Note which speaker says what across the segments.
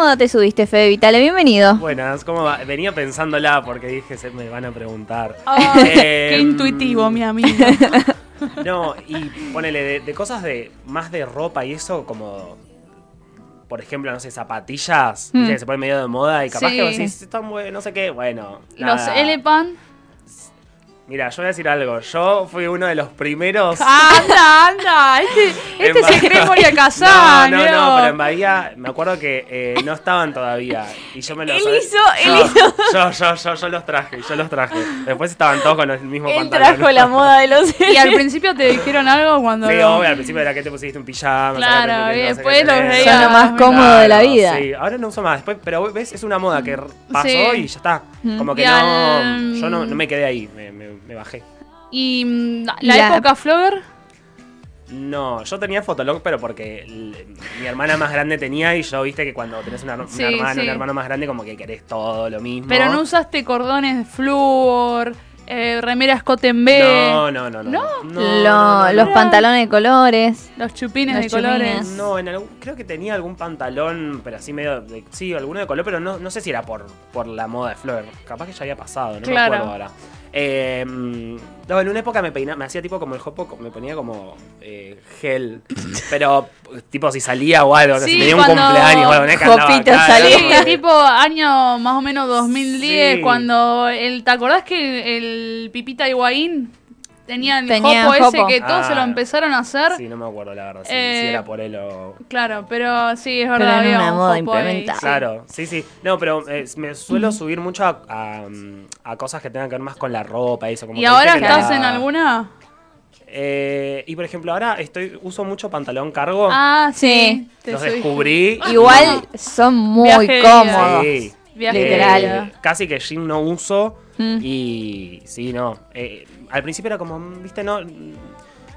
Speaker 1: moda te subiste, Fede Vitale? Bienvenido.
Speaker 2: Buenas, ¿cómo va? Venía pensándola porque dije, se me van a preguntar.
Speaker 3: Qué
Speaker 2: Em,
Speaker 3: intuitivo, mi amigo.
Speaker 2: No, y ponele, de, de cosas de más de ropa y eso, como, por ejemplo, no sé, zapatillas,
Speaker 1: Mm.
Speaker 2: viste que se ponen medio de moda y capaz
Speaker 3: Sí.
Speaker 2: que vos decís, están buenos, no sé qué, bueno.
Speaker 3: Los
Speaker 2: nada.
Speaker 3: Elepan.
Speaker 2: Mira, yo voy a decir algo, yo fui uno de los primeros...
Speaker 3: Anda, anda. Este, este se cree Moria Kazan.
Speaker 2: No, no, no, pero en Bahía me acuerdo que eh, no estaban todavía. Y yo me los.
Speaker 1: Él hizo-
Speaker 2: yo,
Speaker 1: él hizo-
Speaker 2: Yo, yo, yo, yo los traje, yo los traje. Después estaban todos con el mismo
Speaker 1: Él
Speaker 2: pantalón.
Speaker 1: trajo la moda de los...
Speaker 3: Y al principio te dijeron algo cuando.
Speaker 2: Sí,
Speaker 3: lo-
Speaker 2: obvio, al principio era que te pusiste un pijama.
Speaker 3: Claro, y
Speaker 2: no sé
Speaker 3: después
Speaker 2: qué
Speaker 3: los veía-
Speaker 1: Son lo más
Speaker 3: Claro,
Speaker 1: cómodo de la vida.
Speaker 2: Sí, ahora no uso más. Después, pero ves, es una moda que pasó
Speaker 3: Sí.
Speaker 2: y ya está. Como que
Speaker 3: Y
Speaker 2: no.
Speaker 3: al-
Speaker 2: Yo no, no me quedé ahí, me, me- me bajé.
Speaker 3: Y mm, la, época Flogger.
Speaker 2: No, yo tenía Fotolog, pero porque mi hermana más grande tenía y yo, viste que cuando tenés una, una
Speaker 3: Sí,
Speaker 2: hermana,
Speaker 3: sí.
Speaker 2: un hermano más grande, como que querés todo lo mismo.
Speaker 3: Pero no usaste cordones de flúor, eh, remeras Cotton B,
Speaker 2: No, no, no, no.
Speaker 3: ¿No?
Speaker 2: no,
Speaker 1: Lo-
Speaker 2: no, no,
Speaker 1: los pantalones de colores.
Speaker 3: los chupines
Speaker 1: Los
Speaker 3: de colores.
Speaker 2: No, en algún- creo que tenía algún pantalón, pero así medio. de- sí, alguno de color, pero no, no sé si era por, por la moda de Flor. Capaz que ya había pasado, no
Speaker 3: Claro.
Speaker 2: me acuerdo ahora. Eh, no, en una época me peinaba, me hacía tipo como el hopo, me ponía como eh, gel. Pero, tipo, si salía o algo,
Speaker 3: Sí,
Speaker 2: si tenía un cumpleaños o algo,
Speaker 1: Jopito
Speaker 2: acá,
Speaker 1: salía.
Speaker 3: tipo año más o menos 2010,
Speaker 2: Sí.
Speaker 3: cuando el, ¿te acordás que el Pipita Higuaín tenía el
Speaker 1: Tenía
Speaker 3: jopo ese que todos se lo
Speaker 2: Ah.
Speaker 3: empezaron a hacer?
Speaker 2: Sí, no me acuerdo la verdad, si,
Speaker 3: Eh,
Speaker 2: si era por él o...
Speaker 3: Claro, pero sí, es
Speaker 1: Pero
Speaker 3: verdad.
Speaker 1: en
Speaker 3: había
Speaker 1: una
Speaker 3: un
Speaker 1: moda implementada.
Speaker 3: sí.
Speaker 2: Claro, sí, sí. No, pero eh, me suelo subir mucho a, a, a cosas que tengan que ver más con la ropa y eso. Como
Speaker 3: ¿Y ahora estás
Speaker 2: la-
Speaker 3: en alguna?
Speaker 2: Eh, y por ejemplo, ahora estoy uso mucho pantalón cargo.
Speaker 3: Ah,
Speaker 1: Sí.
Speaker 2: los descubrí.
Speaker 1: Igual son muy
Speaker 3: Viaje
Speaker 1: cómodos.
Speaker 2: Sí. Eh,
Speaker 1: Literal.
Speaker 2: casi que jean no uso.
Speaker 1: Mm.
Speaker 2: Y sí, no. Eh, al principio era como, viste, no.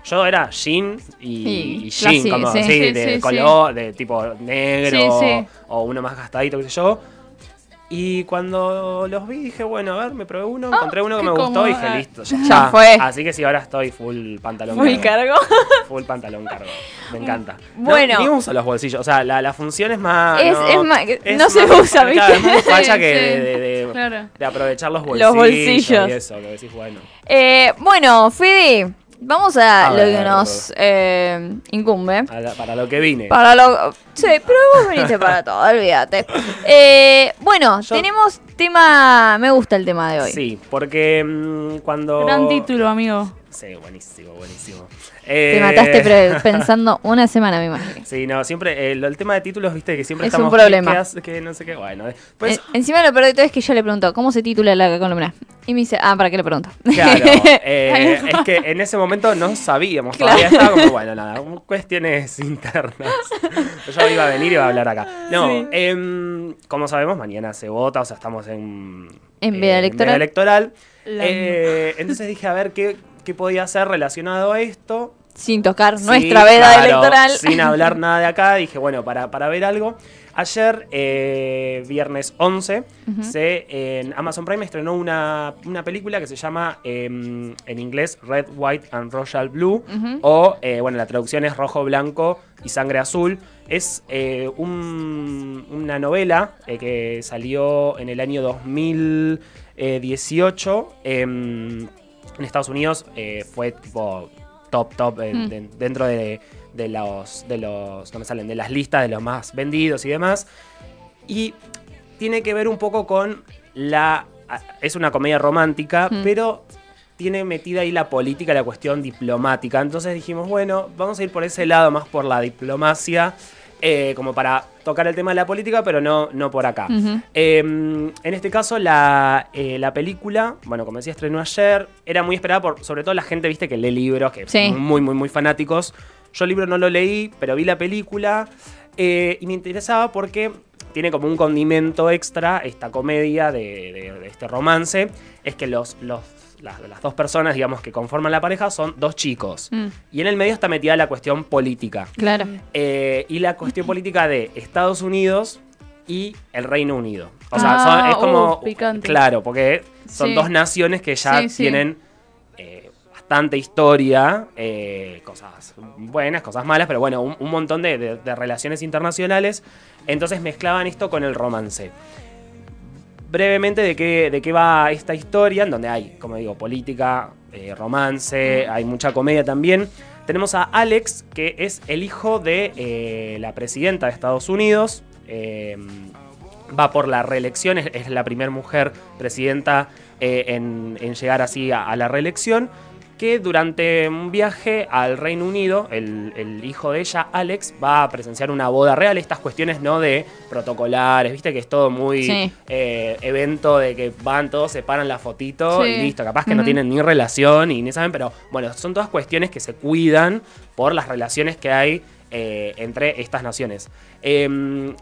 Speaker 2: Yo era jean y, jean,
Speaker 1: clásico,
Speaker 2: como
Speaker 1: sí.
Speaker 2: sí,
Speaker 3: Sí,
Speaker 2: de
Speaker 3: sí,
Speaker 2: color, de tipo negro
Speaker 3: Sí, sí.
Speaker 2: o uno más gastadito, qué sé yo. Y cuando los vi dije, bueno, a ver, me probé uno, encontré uno que me gustó y dije,
Speaker 3: ah.
Speaker 2: listo, ya,
Speaker 1: Ya fue.
Speaker 2: Así que sí, ahora estoy full pantalón
Speaker 1: Muy
Speaker 2: cargo.
Speaker 1: cargo.
Speaker 2: Full pantalón cargo. Me encanta.
Speaker 1: Bueno.
Speaker 2: No, ni uso los bolsillos. O sea, la, la función es más.
Speaker 1: Es-
Speaker 2: no,
Speaker 1: es más- no se usa, ¿viste?
Speaker 2: es más
Speaker 3: Sí,
Speaker 2: que
Speaker 3: sí.
Speaker 2: de, de- de-
Speaker 3: Claro.
Speaker 2: de aprovechar los
Speaker 1: Los
Speaker 2: bolsillos.
Speaker 1: bolsillos.
Speaker 2: Y eso, que decís, bueno.
Speaker 1: Eh, bueno, Fede, vamos a,
Speaker 2: A
Speaker 1: lo
Speaker 2: ver.
Speaker 1: que nos eh, incumbe.
Speaker 2: la- para lo que vine.
Speaker 1: Para lo... Sí, pero vos viniste para todo, olvídate. Eh, bueno,
Speaker 2: Yo-
Speaker 1: tenemos tema... Me gusta el tema de hoy.
Speaker 2: Sí, porque mm, cuando.
Speaker 3: Gran título, amigo.
Speaker 2: Sí, buenísimo, buenísimo.
Speaker 1: Te
Speaker 2: Eh,
Speaker 1: mataste pero pensando una semana, me imagino.
Speaker 2: Sí, no, siempre. eh, el tema de títulos, viste, que siempre
Speaker 1: Es
Speaker 2: estamos.
Speaker 1: un problema.
Speaker 2: Que, no sé qué, bueno. Pues,
Speaker 1: En- encima lo peor de todo es que yo le pregunto, ¿cómo se titula la columna? Y me dice, ah, ¿para qué le pregunto?
Speaker 2: Claro, eh, es que en ese momento no sabíamos, todavía estaba como, bueno, nada, cuestiones internas. Yo iba a venir y iba a hablar acá. No,
Speaker 1: Sí.
Speaker 2: em, como sabemos, mañana se vota, o sea, estamos en...
Speaker 1: En veda electoral.
Speaker 2: electoral.
Speaker 3: La-
Speaker 2: Eh, entonces dije, a ver, ¿qué, qué podía hacer relacionado a esto?
Speaker 1: Sin tocar
Speaker 2: Sí,
Speaker 1: nuestra veda
Speaker 2: claro,
Speaker 1: electoral.
Speaker 2: Sin hablar nada de acá, dije, bueno, para, para ver algo. Ayer, eh, viernes 11, se, en Amazon Prime estrenó una, una película que se llama em, en inglés Red, White and Royal Blue. O, eh, bueno, la traducción es Rojo, Blanco y Sangre Azul. Es eh, un- una novela eh, que salió en el año 2018. En Estados Unidos eh, fue tipo top, top eh,
Speaker 1: Mm.
Speaker 2: de- dentro de, de los, de los, no me salen, de las listas de los más vendidos y demás. Y tiene que ver un poco con la... Es una comedia romántica,
Speaker 1: Mm.
Speaker 2: pero tiene metida ahí la política, la cuestión diplomática. Entonces dijimos, bueno, vamos a ir por ese lado, más por la diplomacia, eh, como para tocar el tema de la política, pero no, no por acá. Eh, en este caso, la, eh, la película, bueno, como decía, estrenó ayer, era muy esperada por, sobre todo la gente, viste, que lee libros, que
Speaker 1: Sí.
Speaker 2: son muy, muy, muy fanáticos. Yo el libro no lo leí, pero vi la película eh, y me interesaba porque tiene como un condimento extra esta comedia de, de- de este romance, es que los, los, las, las dos personas, digamos, que conforman la pareja son dos chicos.
Speaker 1: Mm,
Speaker 2: Y en el medio está metida la cuestión política.
Speaker 1: claro.
Speaker 2: Eh, y la cuestión política de Estados Unidos y el Reino Unido. O sea,
Speaker 3: Ah,
Speaker 2: son- es como.
Speaker 3: uh, picante.
Speaker 2: Claro, porque son
Speaker 3: Sí.
Speaker 2: dos naciones que ya
Speaker 3: Sí, sí.
Speaker 2: tienen eh, bastante historia, eh, cosas buenas, cosas malas, pero bueno, un, un montón de, de- de relaciones internacionales. Entonces mezclaban esto con el romance. Brevemente, ¿de qué, de qué va esta historia? En donde hay, como digo, política, eh, romance, hay mucha comedia también. Tenemos a Alex, que es el hijo de eh, la presidenta de Estados Unidos. eh, va por la reelección, es, es la primera mujer presidenta eh, en, en llegar así a, a la reelección, que durante un viaje al Reino Unido, el, el hijo de ella, Alex, va a presenciar una boda real, estas cuestiones no de protocolares, viste que es todo muy
Speaker 1: Sí.
Speaker 2: eh, evento de que van todos, se paran la fotito
Speaker 3: Sí.
Speaker 2: y listo, capaz que no tienen ni relación y ni saben, pero bueno, son todas cuestiones que se cuidan por las relaciones que hay eh, entre estas naciones. Eh,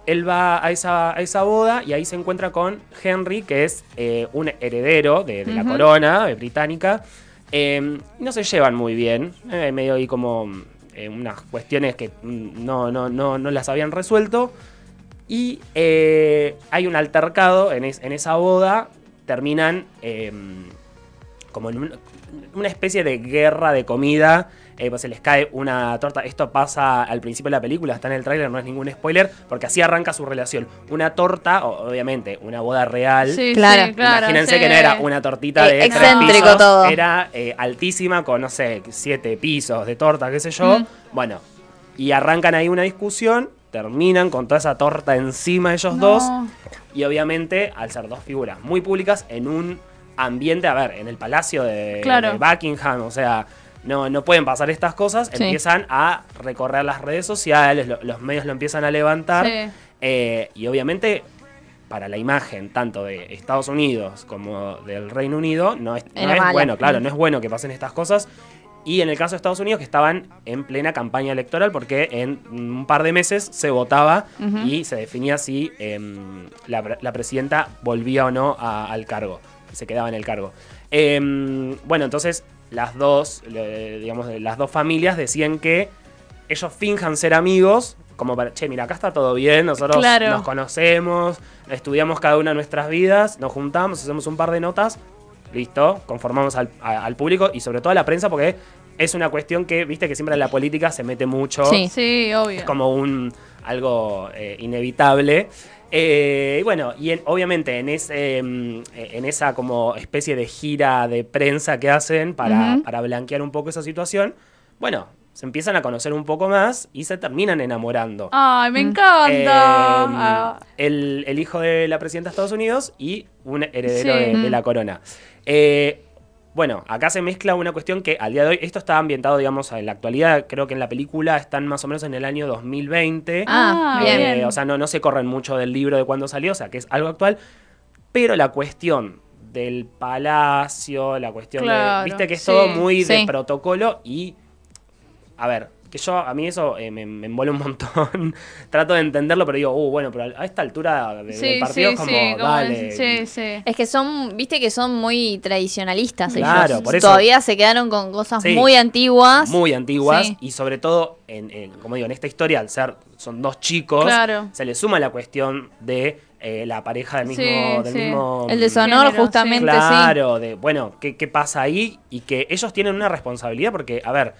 Speaker 2: él va a esa, a esa boda y ahí se encuentra con Henry, que es eh, un heredero de, de la corona británica. Y no se llevan muy bien, eh, medio ahí como eh, unas cuestiones que mm, no, no, no, no las habían resuelto. Y eh, hay un altercado en, en esa boda, terminan eh, como en un- una especie de guerra de comida. eh, pues se les cae una torta. Esto pasa al principio de la película, está en el tráiler, no es ningún spoiler, porque así arranca su relación. Una torta, obviamente, una boda real.
Speaker 3: Sí,
Speaker 1: Claro.
Speaker 3: sí, claro.
Speaker 2: Imagínense
Speaker 3: sí.
Speaker 2: que no era una tortita
Speaker 1: Eh,
Speaker 2: de tres
Speaker 1: excéntrico
Speaker 2: pisos,
Speaker 1: todo.
Speaker 2: Era eh, altísima con, no sé, siete pisos de torta, qué sé yo.
Speaker 3: Mm.
Speaker 2: Bueno, y arrancan ahí una discusión, terminan con toda esa torta encima de ellos
Speaker 3: No.
Speaker 2: dos. Y obviamente, al ser dos figuras muy públicas, en un ambiente, a ver, en el palacio de,
Speaker 3: Claro.
Speaker 2: de Buckingham, o sea, no, no pueden pasar estas cosas,
Speaker 1: Sí.
Speaker 2: empiezan a recorrer las redes sociales, lo- los medios lo empiezan a levantar.
Speaker 3: Sí.
Speaker 2: Eh, y obviamente, para la imagen tanto de Estados Unidos como del Reino Unido, no es, no bueno, claro,
Speaker 1: Mm.
Speaker 2: no es bueno que pasen estas cosas. Y en el caso de Estados Unidos, que estaban en plena campaña electoral, porque en un par de meses se votaba y se definía si em, la, pre- la presidenta volvía o no a- al cargo, se quedaba en el cargo. Em, bueno, entonces las dos, le- digamos, las dos familias decían que ellos finjan ser amigos, como para, che, mira, acá está todo bien, nosotros
Speaker 3: Claro.
Speaker 2: nos conocemos, estudiamos cada una de nuestras vidas, nos juntamos, hacemos un par de notas, listo, conformamos al, a- al público y sobre todo a la prensa porque es una cuestión que, viste, que siempre en la política se mete mucho.
Speaker 1: Sí.
Speaker 3: Sí, obvio.
Speaker 2: Es como un algo eh, inevitable. Eh, y bueno, y en- obviamente en, ese, mm, en esa como especie de gira de prensa que hacen para, para blanquear un poco esa situación, bueno, se empiezan a conocer un poco más y se terminan enamorando.
Speaker 3: Ay, me
Speaker 1: Mm.
Speaker 3: encanta.
Speaker 2: Eh,
Speaker 3: Ah,
Speaker 2: el, el hijo de la presidenta de Estados Unidos y un heredero
Speaker 3: Sí.
Speaker 2: de, de
Speaker 1: Mm.
Speaker 2: la corona. Eh, bueno, acá se mezcla una cuestión que al día de hoy, esto está ambientado, digamos, en la actualidad, creo que en la película están más o menos en el año 2020.
Speaker 1: Ah,
Speaker 3: Ah,
Speaker 1: bien.
Speaker 2: o sea, no, no se corren mucho del libro de cuándo salió, o sea, que es algo actual. Pero la cuestión del palacio, la cuestión
Speaker 3: Claro,
Speaker 2: de. Viste que es
Speaker 3: sí.
Speaker 2: todo muy de protocolo y. A ver, que yo, a mí eso eh, me, me envuelve un montón. Trato de entenderlo, pero digo, uh, bueno, pero a esta altura de-
Speaker 3: sí,
Speaker 2: del partido
Speaker 3: sí,
Speaker 2: es como,
Speaker 3: sí,
Speaker 2: dale.
Speaker 3: es- sí, sí.
Speaker 1: Es que son, viste que son muy tradicionalistas
Speaker 2: Claro,
Speaker 1: ellos.
Speaker 2: por eso-
Speaker 1: Todavía se quedaron con cosas
Speaker 2: Sí.
Speaker 1: muy antiguas.
Speaker 2: muy antiguas
Speaker 1: Sí.
Speaker 2: y sobre todo, en, en- como digo, en esta historia, al ser, son dos chicos,
Speaker 3: Claro.
Speaker 2: se le suma la cuestión de eh, la pareja del mismo...
Speaker 3: Sí,
Speaker 2: del
Speaker 3: sí.
Speaker 2: mismo
Speaker 1: El deshonor,
Speaker 3: Género,
Speaker 1: justamente, sí.
Speaker 2: Claro, de, bueno, ¿qué, qué pasa ahí? Y que ellos tienen una responsabilidad porque, a ver,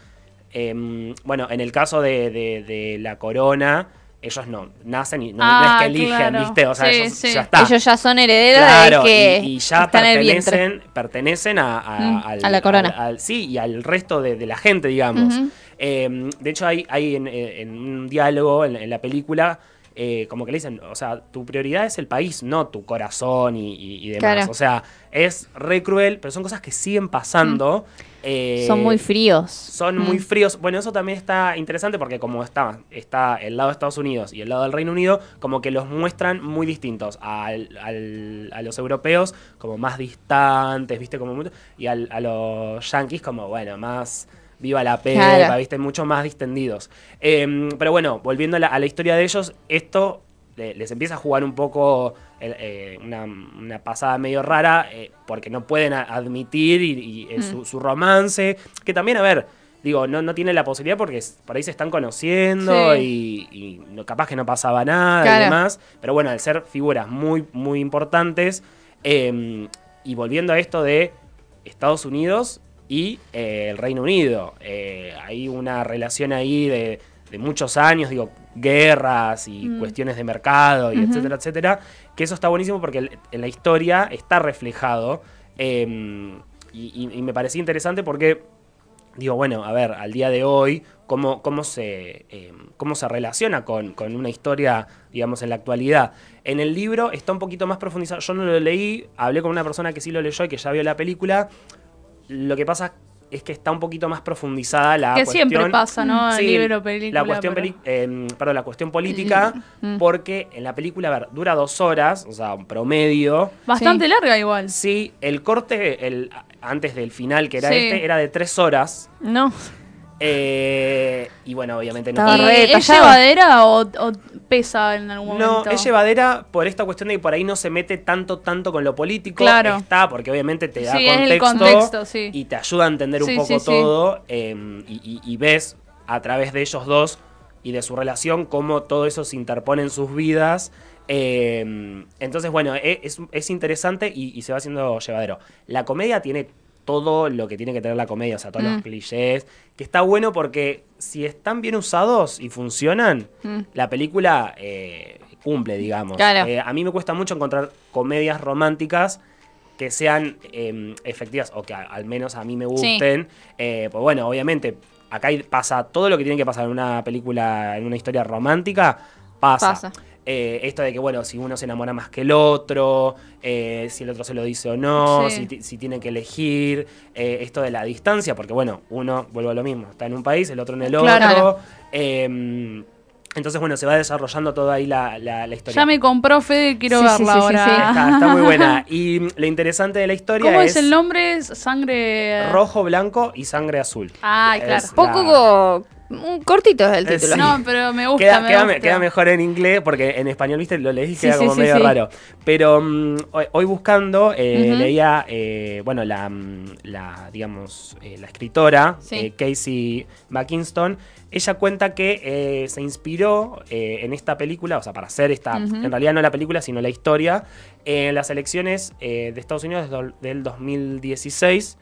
Speaker 2: em, bueno, en el caso de, de- de la corona, ellos no nacen y no, no
Speaker 3: Ah,
Speaker 2: es que eligen,
Speaker 3: claro.
Speaker 2: ¿viste? O sea,
Speaker 3: Sí,
Speaker 2: ellos
Speaker 3: sí.
Speaker 2: ya está.
Speaker 1: Ellos ya son herederos
Speaker 2: Claro,
Speaker 1: de que
Speaker 2: y, y ya
Speaker 1: están
Speaker 2: pertenecen, pertenecen a, a-
Speaker 1: Mm,
Speaker 2: al,
Speaker 1: a la corona.
Speaker 2: al- al- sí, y al resto de, de la gente, digamos. Eh, de hecho, hay, hay en, en un diálogo en, en la película, eh, como que le dicen, o sea, tu prioridad es el país, no tu corazón y, y- y demás.
Speaker 1: Claro.
Speaker 2: O sea, es re cruel, pero son cosas que siguen pasando. Eh,
Speaker 1: Mm. Son muy fríos.
Speaker 2: son
Speaker 1: Mm.
Speaker 2: muy fríos. Bueno, eso también está interesante porque como está, está el lado de Estados Unidos y el lado del Reino Unido, como que los muestran muy distintos al- al- a los europeos, como más distantes, ¿viste? Como muy- y al- a los yankees como, bueno, más viva la pepa,
Speaker 1: Claro.
Speaker 2: ¿viste? Mucho más distendidos. Em, pero bueno, volviendo a la, a la historia de ellos, esto le- les empieza a jugar un poco el- eh, una, una pasada medio rara eh, porque no pueden a- admitir y, y,
Speaker 1: Mm.
Speaker 2: su, su romance, que también, a ver, digo, no, no tiene la posibilidad porque por ahí se están conociendo y, y capaz que no pasaba nada
Speaker 1: Claro.
Speaker 2: y demás, pero bueno, al ser figuras muy, muy importantes, eh, y volviendo a esto de Estados Unidos y eh, el Reino Unido. Hay una relación ahí de, de muchos años, digo, guerras y
Speaker 3: Mm.
Speaker 2: cuestiones de mercado y etcétera, etcétera, que eso está buenísimo porque en la historia está reflejado eh, y, y- y me parecía interesante porque digo, bueno, a ver, al día de hoy, cómo, cómo, se, eh, cómo se relaciona con, con una historia, digamos, en la actualidad. En el libro está un poquito más profundizado. Yo no lo leí, hablé con una persona que sí lo leyó y que ya vio la película. Lo que pasa es que está un poquito más profundizada la
Speaker 3: que
Speaker 2: cuestión.
Speaker 3: siempre pasa, ¿no?
Speaker 2: Sí,
Speaker 3: Libro, película.
Speaker 2: la cuestión,
Speaker 3: pero-
Speaker 2: eh, perdón, la cuestión política,
Speaker 1: Mm.
Speaker 2: porque en la película, a ver, dura dos horas, o sea, un promedio.
Speaker 3: Bastante
Speaker 1: Sí.
Speaker 3: larga igual.
Speaker 2: Sí, el corte, el, antes del final, que era
Speaker 3: Sí.
Speaker 2: este, era de tres horas.
Speaker 1: No.
Speaker 2: Eh, y bueno, obviamente no.
Speaker 3: ¿Y es llevadera o, o pesa en algún
Speaker 2: No,
Speaker 3: momento?
Speaker 2: es llevadera por esta cuestión de que por ahí no se mete tanto, tanto con lo político.
Speaker 3: Claro.
Speaker 2: Está, porque obviamente te da
Speaker 3: Sí, es el contexto, sí.
Speaker 2: y te ayuda a entender un
Speaker 3: Sí,
Speaker 2: poco
Speaker 3: sí, sí.
Speaker 2: todo. eh, y, y- y ves a través de ellos dos y de su relación cómo todo eso se interpone en sus vidas. eh, entonces, bueno, e- es, es interesante y, y se va haciendo llevadero. La comedia tiene todo lo que tiene que tener la comedia, o sea, todos
Speaker 1: Mm.
Speaker 2: los clichés, que está bueno porque si están bien usados y funcionan,
Speaker 1: Mm.
Speaker 2: la película eh, cumple, digamos.
Speaker 1: Claro.
Speaker 2: Eh, a mí me cuesta mucho encontrar comedias románticas que sean eh, efectivas o que a- al menos a mí me gusten. Eh, pues bueno, obviamente, acá pasa todo lo que tiene que pasar en una película, en una historia romántica, pasa.
Speaker 1: Pasa.
Speaker 2: Eh, esto de que, bueno, si uno se enamora más que el otro, eh, si el otro se lo dice o no,
Speaker 3: Sí.
Speaker 2: si, si tiene que elegir, eh, esto de la distancia, porque, bueno, uno, vuelvo a lo mismo, está en un país, el otro en el
Speaker 3: Claro.
Speaker 2: otro. eh, entonces, bueno, se va desarrollando toda ahí la, la- la historia.
Speaker 3: Ya me compró Fede, quiero
Speaker 1: Sí,
Speaker 3: verla
Speaker 1: sí, sí,
Speaker 3: ahora.
Speaker 1: sí.
Speaker 2: Está, está muy buena. Y lo interesante de la historia
Speaker 3: ¿Cómo
Speaker 2: es,
Speaker 3: es el nombre? Es Sangre...
Speaker 2: rojo, blanco y sangre azul.
Speaker 3: Ah, claro.
Speaker 2: Es-
Speaker 1: Poco co- un cortito es el
Speaker 2: Eh,
Speaker 1: título.
Speaker 2: sí.
Speaker 3: No, pero me gusta,
Speaker 2: Queda,
Speaker 3: me
Speaker 2: queda,
Speaker 3: gusta.
Speaker 2: queda mejor en inglés porque en español, viste, lo leí y queda
Speaker 1: sí,
Speaker 2: como
Speaker 1: sí,
Speaker 2: medio
Speaker 1: sí.
Speaker 2: raro. Pero mm, hoy, hoy buscando, eh, leía, eh, bueno, la, mm, la, digamos, eh, la escritora,
Speaker 1: Sí.
Speaker 2: eh, Casey McKinston, ella cuenta que eh, se inspiró eh, en esta película, o sea, para hacer esta, en realidad no la película, sino la historia, en las elecciones eh, de Estados Unidos del 2016.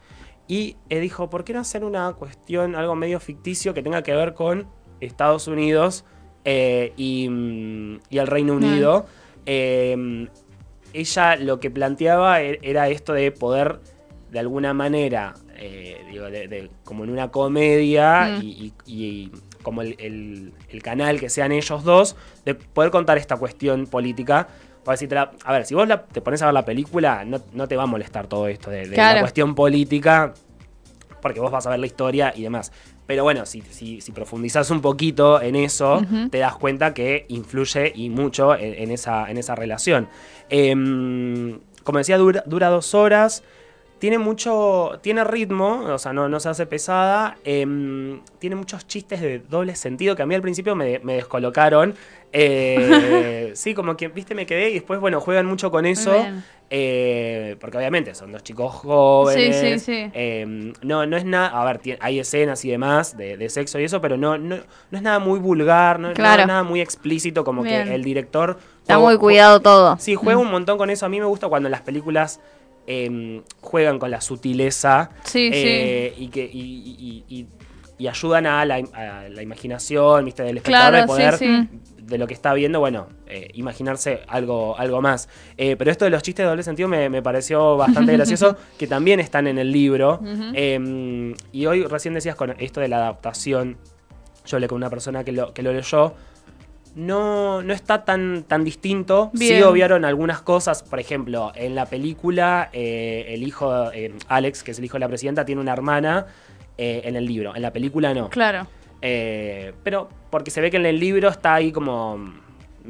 Speaker 2: Y eh, dijo, ¿por qué no hacer una cuestión, algo medio ficticio que tenga que ver con Estados Unidos eh, y, mm, y el Reino Unido? Eh, ella lo que planteaba e- era esto de poder, de alguna manera, eh, digo, de- de- como en una comedia
Speaker 1: Mm.
Speaker 2: y, y- y como el, el- el canal que sean ellos dos, de poder contar esta cuestión política. Porque si te la- a ver, si vos la- te pones a ver la película, no, no te va a molestar todo esto de, de
Speaker 1: Claro.
Speaker 2: la cuestión política, porque vos vas a ver la historia y demás. Pero bueno, si, si, si profundizás un poquito en eso, te das cuenta que influye y mucho en, en esa, en esa relación. Em, como decía, dura, dura dos horas. Tiene mucho. Tiene ritmo, o sea, no, no se hace pesada. em, tiene muchos chistes de doble sentido que a mí al principio me, me descolocaron. Eh, sí, como que, viste, me quedé y después, bueno, juegan mucho con eso. eh, porque obviamente son dos chicos jóvenes.
Speaker 3: Sí, sí, sí.
Speaker 2: eh, no, no es nada. A ver, hay escenas y demás de, de sexo y eso, pero no, no, no es nada muy vulgar, no,
Speaker 1: Claro.
Speaker 2: es nada muy explícito, como
Speaker 3: Bien.
Speaker 2: que el director.
Speaker 1: Está
Speaker 2: juega-
Speaker 1: muy cuidado todo.
Speaker 2: Sí, juega un montón con eso. A mí me gusta cuando las películas em, juegan con la sutileza
Speaker 3: Sí,
Speaker 2: eh, y que y, y- y- y ayudan a la, a la imaginación, viste, del espectador
Speaker 3: Claro,
Speaker 2: de poder
Speaker 3: sí,
Speaker 2: de lo que está viendo, bueno, eh, imaginarse algo, algo más. Eh, pero esto de los chistes de doble sentido me, me pareció bastante gracioso, que también están en el libro. Eh, y hoy recién decías con esto de la adaptación, yo hablé con una persona que lo, que lo leyó, no, no está tan, tan distinto. Sí
Speaker 3: Bien.
Speaker 2: obviaron algunas cosas. Por ejemplo, en la película, eh, el hijo, eh, Alex, que es el hijo de la presidenta, tiene una hermana eh, en el libro. En la película no.
Speaker 3: Claro.
Speaker 2: Pero porque se ve que en el libro está ahí como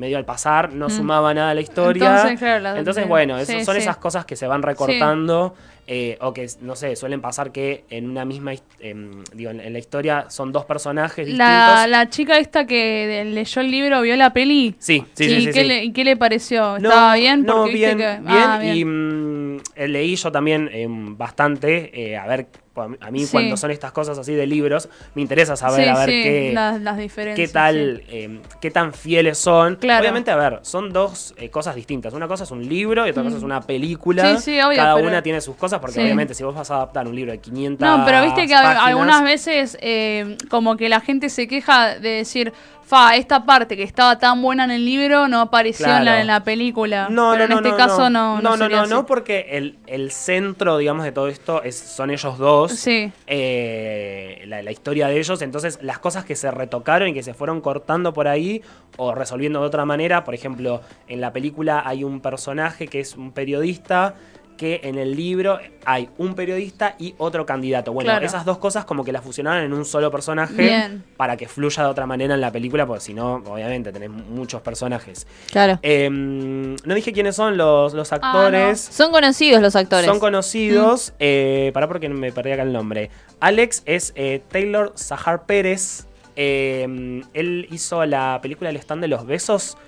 Speaker 2: medio al pasar, no
Speaker 1: Mm.
Speaker 2: sumaba nada a la historia.
Speaker 3: Entonces, claro, la-
Speaker 2: Entonces, bueno, eso-
Speaker 3: sí,
Speaker 2: son
Speaker 3: sí.
Speaker 2: esas cosas que se van recortando eh, o que, no sé, suelen pasar que en una misma, em, digo, en, en la historia son dos personajes distintos.
Speaker 3: La, la chica esta que leyó el libro, vio la peli.
Speaker 2: Sí, sí,
Speaker 3: ¿Y,
Speaker 2: sí. sí,
Speaker 3: qué. Le, y qué le pareció?
Speaker 2: No,
Speaker 3: ¿Estaba bien?
Speaker 2: No,
Speaker 3: viste
Speaker 2: bien,
Speaker 3: que-
Speaker 2: bien,
Speaker 3: Ah,
Speaker 2: Y mm, eh, leí yo también em, bastante, eh, a ver a mí- a mí
Speaker 3: Sí.
Speaker 2: cuando son estas cosas así de libros, me interesa saber
Speaker 3: Sí,
Speaker 2: a ver
Speaker 3: sí,
Speaker 2: qué,
Speaker 3: las, las diferencias.
Speaker 2: qué tal, eh, qué tan fieles son.
Speaker 3: Claro.
Speaker 2: Obviamente, a ver, son dos eh, cosas distintas. Una cosa es un libro y otra cosa es una película.
Speaker 3: Mm. Sí, obvio,
Speaker 2: Cada
Speaker 3: pero-
Speaker 2: una tiene sus cosas porque obviamente si vos vas a adaptar un libro de 500
Speaker 3: No, pero viste que
Speaker 2: páginas,
Speaker 3: algunas veces eh, como que la gente se queja de decir, fa, esta parte que estaba tan buena en el libro no apareció en, la,
Speaker 2: Claro.
Speaker 3: en la película.
Speaker 2: No,
Speaker 3: pero
Speaker 2: no,
Speaker 3: en
Speaker 2: no,
Speaker 3: este
Speaker 2: no,
Speaker 3: caso no.
Speaker 2: No, no, no, no, porque el, el centro, digamos, de todo esto es, son ellos dos.
Speaker 3: Sí.
Speaker 2: eh, la, la historia de ellos. Entonces, las cosas que se retocaron y que se fueron cortando por ahí o resolviendo de otra manera. Por ejemplo, en la película hay un personaje que es un periodista. Que en el libro hay un periodista y otro candidato. Bueno,
Speaker 3: Claro.
Speaker 2: esas dos cosas como que las fusionaron en un solo personaje
Speaker 3: Bien.
Speaker 2: para que fluya de otra manera en la película, porque si no, obviamente tenés muchos personajes.
Speaker 1: Claro.
Speaker 2: Eh, no dije quiénes son los, los
Speaker 3: Ah,
Speaker 2: actores.
Speaker 1: Son conocidos los actores.
Speaker 2: Son conocidos. eh, pará porque me perdí acá el nombre. Alex es eh, Taylor Sahar Pérez. eh, él hizo la película El stand de los besos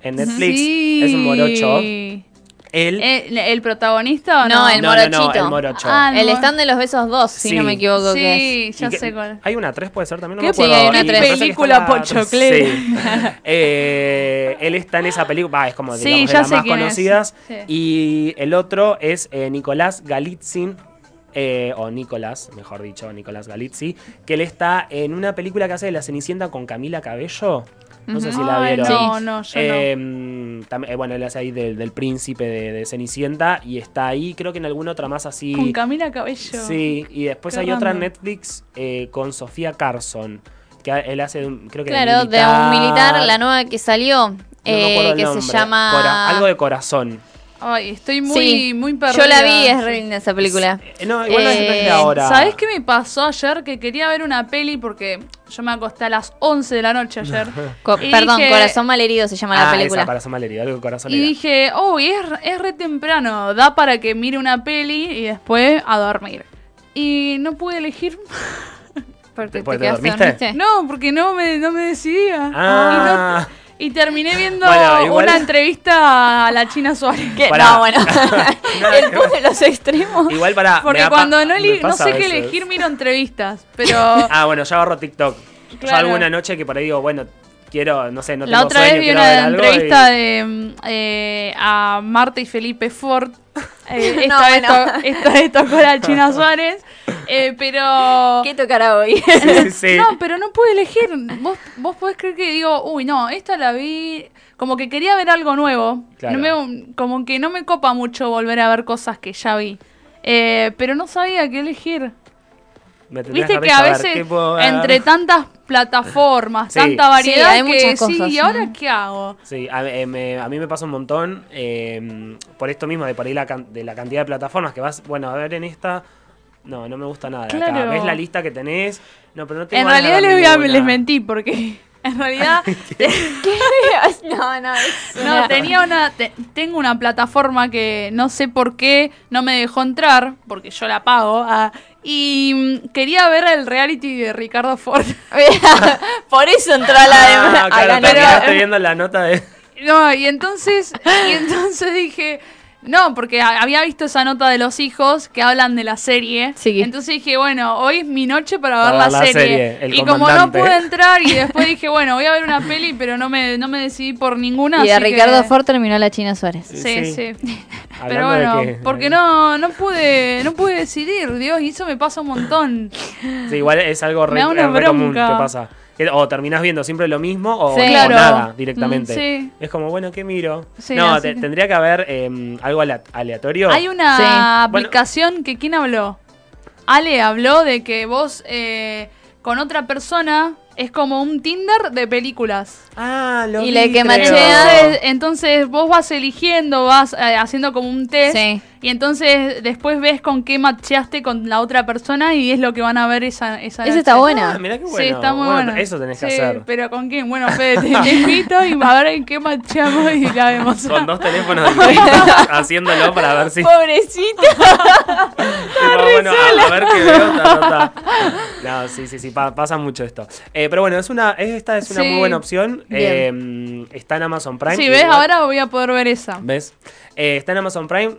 Speaker 2: en Netflix.
Speaker 3: Sí.
Speaker 2: Es un morocho. Él.
Speaker 3: ¿El, el protagonista o no?
Speaker 1: No, el
Speaker 2: no, no, no,
Speaker 1: morochito.
Speaker 2: el morocho.
Speaker 3: Ah,
Speaker 1: El
Speaker 3: no.
Speaker 1: stand de los besos 2, si
Speaker 2: Sí.
Speaker 1: no me equivoco. que
Speaker 3: Sí, ya
Speaker 2: que-
Speaker 3: sé cuál.
Speaker 2: Hay una 3, puede ser también. No
Speaker 3: ¿Qué
Speaker 2: me acuerdo.
Speaker 1: Sí, hay una
Speaker 2: Y me
Speaker 1: tres.
Speaker 2: parece que
Speaker 3: Película
Speaker 2: está en la-
Speaker 3: pochoclera.
Speaker 2: Sí. Eh, él está en esa película. Va, es como
Speaker 3: Sí,
Speaker 2: de
Speaker 3: ya
Speaker 2: las más conocidas.
Speaker 3: Sí.
Speaker 2: Y el otro es eh, Nicolás Galitzin. eh, o Nicolás, mejor dicho, Nicolás Galizzi, que él está en una película que hace de la Cenicienta con Camila Cabello. No sé si la
Speaker 3: Ay,
Speaker 2: vieron.
Speaker 3: No, no, yo no.
Speaker 2: Eh, tam- eh, bueno, él hace ahí del, del príncipe de, de Cenicienta y está ahí, creo que en alguna otra más así.
Speaker 3: Con Camila Cabello.
Speaker 2: Sí, y después
Speaker 3: Qué
Speaker 2: hay otra en. Netflix eh, con Sofía Carson, que él hace, creo que
Speaker 1: Claro, de un militar, la nueva que salió,
Speaker 2: no me
Speaker 1: eh, que
Speaker 2: nombre.
Speaker 1: se llama...
Speaker 2: Cora- algo de corazón.
Speaker 3: Ay, estoy muy,
Speaker 1: Sí,
Speaker 3: muy perdida.
Speaker 1: Yo la vi, es re linda esa película.
Speaker 2: Eh, no, igual no es- no es de ahora.
Speaker 3: ¿Sabes qué me pasó ayer? Que quería ver una peli porque yo me acosté a las 11 de la noche ayer.
Speaker 1: Co- perdón,
Speaker 3: dije-
Speaker 1: Corazón Malherido se llama la
Speaker 2: ah,
Speaker 1: película.
Speaker 2: esa, corazón malherido, algo corazón
Speaker 3: Y
Speaker 2: era.
Speaker 3: dije, oh, y es, es re temprano, da para que mire una peli y después a dormir. Y no pude elegir.
Speaker 1: Porque
Speaker 2: ¿Después
Speaker 1: te
Speaker 2: te
Speaker 1: quedaste
Speaker 2: dormiste?
Speaker 1: dormiste.
Speaker 3: No, porque no me, no me decidía.
Speaker 2: Ah.
Speaker 3: Y, no- y terminé viendo
Speaker 2: Bueno, igual-
Speaker 3: una entrevista a la China Suárez.
Speaker 1: ¿Qué?
Speaker 2: Pará.
Speaker 1: No, bueno. el punto de los extremos.
Speaker 2: Igual para.
Speaker 3: Porque cuando no, no sé qué elegir, miro entrevistas. Pero
Speaker 2: Ah, bueno, yo agarro TikTok. Yo
Speaker 3: Claro.
Speaker 2: alguna noche que por ahí digo, bueno, quiero, no sé, no
Speaker 3: la
Speaker 2: tengo
Speaker 3: otra
Speaker 2: sueño,
Speaker 3: vez vi una entrevista
Speaker 2: y-
Speaker 3: de mm, eh, a Marta y Felipe Ford. Eh,
Speaker 1: No,
Speaker 3: esta, vez
Speaker 1: bueno.
Speaker 3: to- esta vez tocó la China Suárez. eh, pero.
Speaker 1: ¿Qué tocará hoy?
Speaker 2: Sí, sí, sí.
Speaker 3: No, pero no pude elegir. Vos, vos podés creer que digo, uy, no, esta la vi. Como que quería ver algo nuevo.
Speaker 2: Claro.
Speaker 3: No me- como que no me copa mucho volver a ver cosas que ya vi. Eh, pero no sabía qué elegir.
Speaker 2: Me
Speaker 3: Viste que a veces
Speaker 2: qué
Speaker 3: entre tantas plataformas,
Speaker 2: Sí.
Speaker 3: tanta variedad,
Speaker 1: Sí, hay
Speaker 3: que
Speaker 1: muchas
Speaker 3: sí,
Speaker 1: cosas.
Speaker 3: ¿y ahora qué hago?
Speaker 2: Sí, a, eh, me, a mí me pasa un montón eh, por esto mismo, de por ahí la, can- de la cantidad de plataformas que vas, bueno, a ver en esta, no, no me gusta nada. acá. Ves la lista que tenés, no, pero no tengo
Speaker 3: En realidad les, voy a, les mentí porque en realidad
Speaker 1: no, no,
Speaker 3: no tenía una te- tengo una plataforma que no sé por qué no me dejó entrar porque yo la pago ah, y mm, quería ver el reality de Ricardo Ford.
Speaker 1: Por eso entró a la de...
Speaker 2: Ah,
Speaker 1: a
Speaker 2: claro,
Speaker 1: la nota.
Speaker 2: quedaste viendo la nota de...
Speaker 3: No, y entonces, y entonces dije, no, porque a- había visto esa nota de los hijos que hablan de la serie.
Speaker 1: Sí.
Speaker 3: Entonces dije, bueno, hoy es mi noche para ver
Speaker 2: Para
Speaker 3: la,
Speaker 2: ver la
Speaker 3: serie.
Speaker 2: serie, el
Speaker 3: y como no pude entrar y después dije, bueno, voy a ver una peli, pero no me, no me decidí por ninguna.
Speaker 1: Y de
Speaker 3: así que-
Speaker 1: Ricardo Ford terminó la China Suárez.
Speaker 3: Sí,
Speaker 2: Sí.
Speaker 3: Pero bueno,
Speaker 2: que-
Speaker 3: porque no, no pude, no pude decidir, Dios, y eso me pasa un montón.
Speaker 2: Sí, igual es algo re,
Speaker 3: Me da una
Speaker 2: es re común que pasa. Que O terminás viendo siempre lo mismo o,
Speaker 1: Sí.
Speaker 2: o
Speaker 3: Claro.
Speaker 2: nada directamente.
Speaker 3: Mm, sí.
Speaker 2: Es como, bueno, ¿qué miro?
Speaker 3: Sí,
Speaker 2: no, te-
Speaker 3: que-
Speaker 2: tendría que haber eh, algo ale- aleatorio.
Speaker 3: Hay una
Speaker 1: Sí.
Speaker 3: aplicación que ¿quién habló? Ale habló de que vos eh, con otra persona es como un Tinder de películas.
Speaker 2: Ah, lo
Speaker 1: Y
Speaker 2: vi,
Speaker 1: la que
Speaker 2: creo.
Speaker 1: machea-
Speaker 3: Entonces, entonces vos vas eligiendo, vas eh, haciendo como un test
Speaker 1: Sí.
Speaker 3: y entonces después ves con qué macheaste con la otra persona y es lo que van a ver esa esa
Speaker 1: Esa
Speaker 3: noche.
Speaker 1: está buena.
Speaker 2: Ah, mirá qué bueno.
Speaker 3: Sí, está muy
Speaker 2: Bueno,
Speaker 3: bueno.
Speaker 2: Eso tenés que
Speaker 3: Sí,
Speaker 2: hacer.
Speaker 3: Pero ¿con quién? Bueno, Fede, te, te invito y a ver en qué macheamos y la vemos.
Speaker 2: Con dos teléfonos haciéndolo para ver si.
Speaker 1: Pobrecita.
Speaker 2: Tipo, bueno, a, a ver qué veo. ta, ta, ta. No, sí, sí, sí, pa- pasa mucho esto. Eh, pero bueno, es una, es- esta es una
Speaker 3: Sí.
Speaker 2: muy buena opción. Eh, está en Amazon Prime.
Speaker 3: Sí, ves, ahora voy a poder ver esa.
Speaker 2: ¿Ves? Eh, está en Amazon Prime.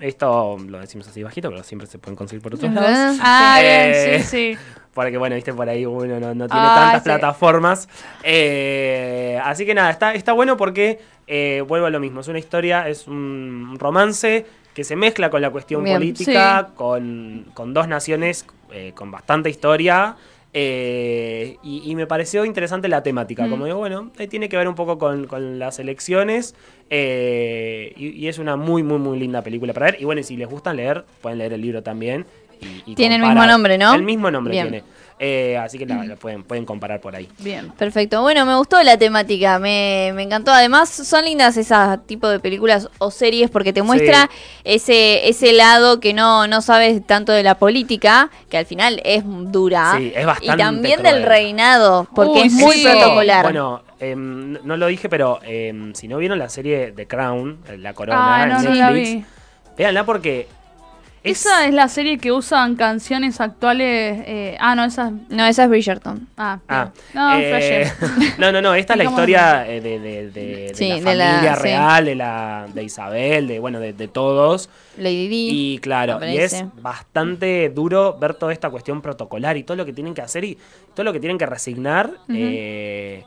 Speaker 2: Esto lo decimos así bajito, pero siempre se pueden conseguir por otros lados.
Speaker 3: Ah,
Speaker 2: Eh,
Speaker 3: bien, sí, sí.
Speaker 2: Porque bueno, viste, por ahí uno no, no tiene
Speaker 1: Ah,
Speaker 2: tantas
Speaker 1: sí.
Speaker 2: plataformas. Eh, así que nada, está, está bueno porque eh, vuelvo a lo mismo. Es una historia, es un romance que se mezcla con la cuestión
Speaker 1: Bien,
Speaker 2: política, con, con dos naciones eh, con bastante historia. Eh, y, y me pareció interesante la temática.
Speaker 3: Mm.
Speaker 2: Como digo, bueno, eh, tiene que ver un poco con, con las elecciones. eh, y, y es una muy, muy, muy linda película para ver. Y bueno, si les gusta leer, pueden leer el libro también. y-
Speaker 1: Tiene el mismo nombre, ¿no?
Speaker 2: El mismo nombre
Speaker 1: Bien.
Speaker 2: tiene. Eh, así que nada, lo pueden, pueden comparar por ahí.
Speaker 3: Bien.
Speaker 1: Perfecto. Bueno, me gustó la temática, me, me encantó. Además, son lindas esas tipo de películas o series porque te muestra ese, ese lado que no, no sabes tanto de la política, que al final es dura.
Speaker 2: Sí, es bastante
Speaker 1: Y también
Speaker 2: cruel.
Speaker 1: del reinado, porque
Speaker 3: Uy,
Speaker 1: es muy
Speaker 3: sí.
Speaker 1: protocolar.
Speaker 2: Bueno, em, no lo dije, pero em, si no vieron la serie The Crown, La Corona,
Speaker 3: Ah,
Speaker 2: en
Speaker 3: no, no la
Speaker 2: Netflix,
Speaker 3: vi.
Speaker 2: véanla porque
Speaker 3: Esa es la serie que usan canciones actuales. eh, ah, no, esa.
Speaker 1: No, esa es Bridgerton.
Speaker 3: Ah,
Speaker 2: Ah,
Speaker 3: no,
Speaker 2: eh, no, no, no, esta es la historia eh, de, de- de- de
Speaker 1: Sí,
Speaker 2: la
Speaker 1: de la-
Speaker 2: familia
Speaker 1: sí.
Speaker 2: real, de la de Isabel, de bueno, de, de todos.
Speaker 1: Lady Di.
Speaker 2: Y claro, y es bastante duro ver toda esta cuestión protocolar y todo lo que tienen que hacer y todo lo que tienen que resignar eh,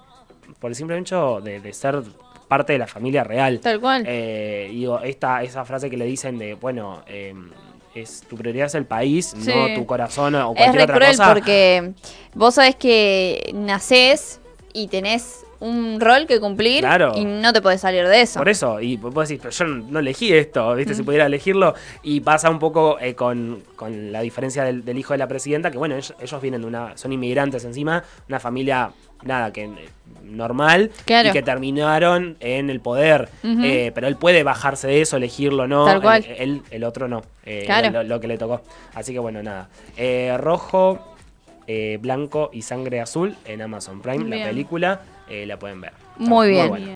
Speaker 2: por el simple hecho de, de ser parte de la familia real.
Speaker 1: Tal cual.
Speaker 2: Eh, y digo, esta, esa frase que le dicen de, bueno, eh, es tu prioridad es el país,
Speaker 3: Sí.
Speaker 2: no tu corazón o
Speaker 1: es
Speaker 2: cualquier
Speaker 1: re
Speaker 2: otra
Speaker 1: cruel
Speaker 2: cosa.
Speaker 1: porque vos sabés que nacés y tenés un rol que cumplir
Speaker 2: Claro.
Speaker 1: y no te podés salir de eso.
Speaker 2: Por eso, y vos decís, pero yo no elegí esto, ¿viste? Si pudiera elegirlo. Y pasa un poco eh, con, con la diferencia del, del hijo de la presidenta, que bueno, ellos, ellos vienen de una, son inmigrantes encima, una familia, nada, que eh, normal,
Speaker 1: Claro.
Speaker 2: y que terminaron en el poder. Eh, pero él puede bajarse de eso, elegirlo, ¿no?
Speaker 1: Tal cual.
Speaker 2: Él, él- el otro no. Eh,
Speaker 1: Claro.
Speaker 2: lo, lo que le tocó. Así que bueno, nada. Eh, rojo, blanco y sangre azul en Amazon Prime, la película, la pueden ver. Está
Speaker 1: Muy bien.